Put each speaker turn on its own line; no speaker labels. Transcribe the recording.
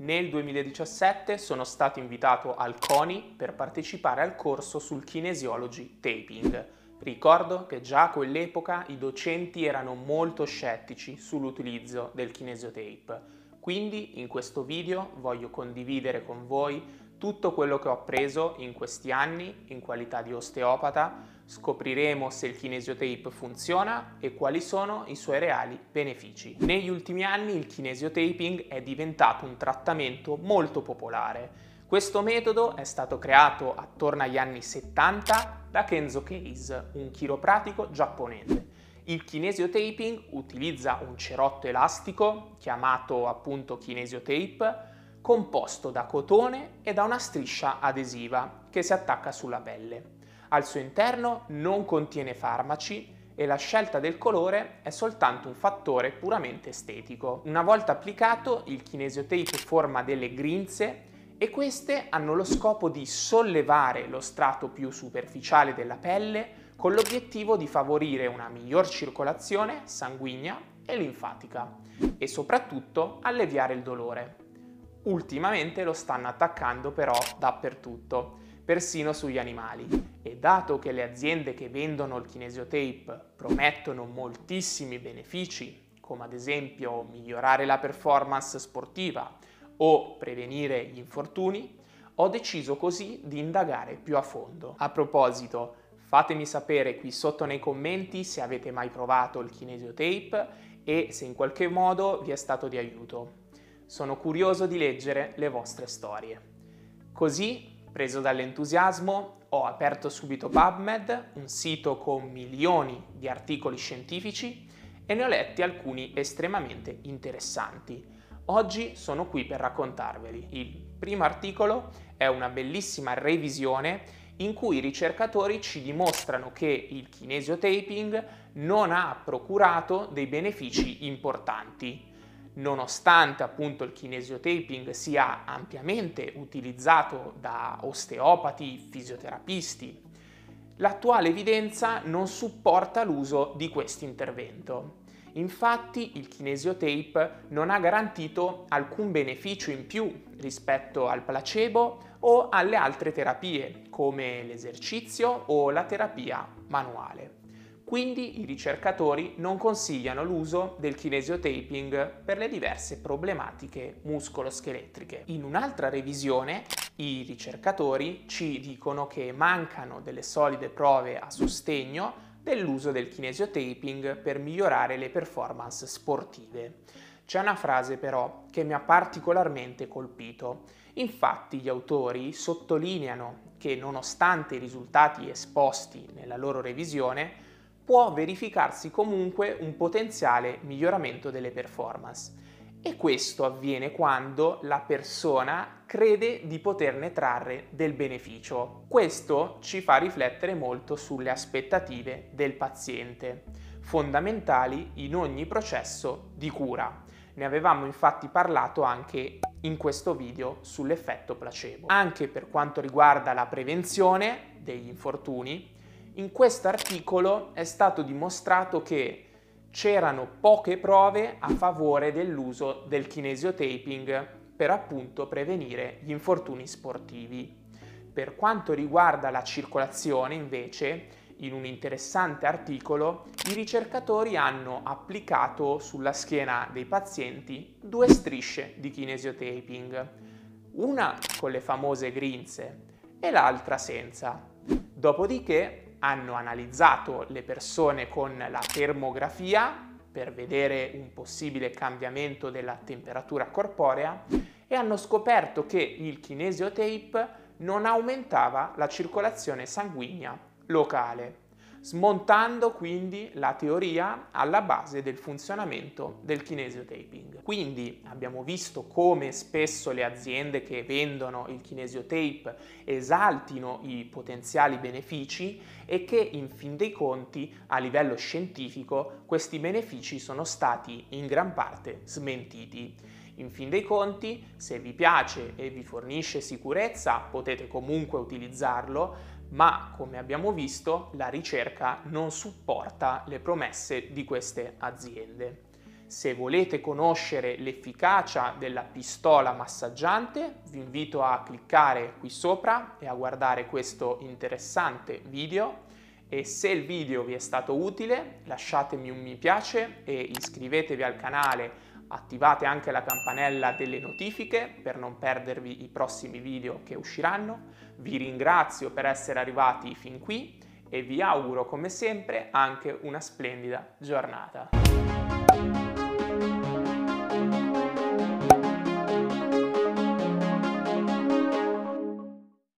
Nel 2017 sono stato invitato al CONI per partecipare al corso sul kinesiology taping. Ricordo che già a quell'epoca i docenti erano molto scettici sull'utilizzo del kinesiotape. Quindi in questo video voglio condividere con voi tutto quello che ho appreso in questi anni in qualità di osteopata, scopriremo se il kinesiotape funziona e quali sono i suoi reali benefici. Negli ultimi anni il kinesiotaping è diventato un trattamento molto popolare. Questo metodo è stato creato attorno agli anni 70 da Kenzo Case, un chiropratico giapponese. Il kinesiotaping utilizza un cerotto elastico, chiamato appunto kinesiotape, composto da cotone e da una striscia adesiva che si attacca sulla pelle. Al suo interno non contiene farmaci e la scelta del colore è soltanto un fattore puramente estetico. Una volta applicato, il kinesiotape forma delle grinze e queste hanno lo scopo di sollevare lo strato più superficiale della pelle con l'obiettivo di favorire una miglior circolazione sanguigna e linfatica e soprattutto alleviare il dolore. Ultimamente lo stanno attaccando però dappertutto, persino sugli animali. E dato che le aziende che vendono il kinesiotape promettono moltissimi benefici, come ad esempio migliorare la performance sportiva o prevenire gli infortuni, ho deciso così di indagare più a fondo. A proposito, fatemi sapere qui sotto nei commenti se avete mai provato il kinesiotape e se in qualche modo vi è stato di aiuto. Sono curioso di leggere le vostre storie. Così, preso dall'entusiasmo, ho aperto subito PubMed, un sito con milioni di articoli scientifici, e ne ho letti alcuni estremamente interessanti. Oggi sono qui per raccontarveli. Il primo articolo è una bellissima revisione in cui i ricercatori ci dimostrano che il kinesiotaping non ha procurato dei benefici importanti nonostante appunto il kinesiotaping sia ampiamente utilizzato da osteopati, fisioterapisti, l'attuale evidenza non supporta l'uso di questo intervento. Infatti il kinesiotape non ha garantito alcun beneficio in più rispetto al placebo o alle altre terapie come l'esercizio o la terapia manuale. Quindi i ricercatori non consigliano l'uso del kinesiotaping per le diverse problematiche muscoloscheletriche. In un'altra revisione i ricercatori ci dicono che mancano delle solide prove a sostegno dell'uso del kinesiotaping per migliorare le performance sportive. C'è una frase però che mi ha particolarmente colpito. Infatti gli autori sottolineano che nonostante i risultati esposti nella loro revisione, può verificarsi comunque un potenziale miglioramento delle performance. E questo avviene quando la persona crede di poterne trarre del beneficio. Questo ci fa riflettere molto sulle aspettative del paziente, fondamentali in ogni processo di cura. Ne avevamo infatti parlato anche in questo video sull'effetto placebo. Anche per quanto riguarda la prevenzione degli infortuni, in questo articolo è stato dimostrato che c'erano poche prove a favore dell'uso del kinesiotaping per appunto prevenire gli infortuni sportivi. Per quanto riguarda la circolazione, invece, in un interessante articolo, i ricercatori hanno applicato sulla schiena dei pazienti due strisce di kinesiotaping, una con le famose grinze e l'altra senza. Dopodiché hanno analizzato le persone con la termografia per vedere un possibile cambiamento della temperatura corporea e hanno scoperto che il kinesiotape non aumentava la circolazione sanguigna locale smontando quindi la teoria alla base del funzionamento del kinesiotaping. Quindi abbiamo visto come spesso le aziende che vendono il kinesiotape esaltino i potenziali benefici e che in fin dei conti a livello scientifico questi benefici sono stati in gran parte smentiti. In fin dei conti, se vi piace e vi fornisce sicurezza, potete comunque utilizzarlo, ma come abbiamo visto la ricerca non supporta le promesse di queste aziende. Se volete conoscere l'efficacia della pistola massaggiante, vi invito a cliccare qui sopra e a guardare questo interessante video e se il video vi è stato utile lasciatemi un mi piace e iscrivetevi al canale attivate anche la campanella delle notifiche per non perdervi i prossimi video che usciranno. Vi ringrazio per essere arrivati fin qui e vi auguro come sempre anche una splendida giornata.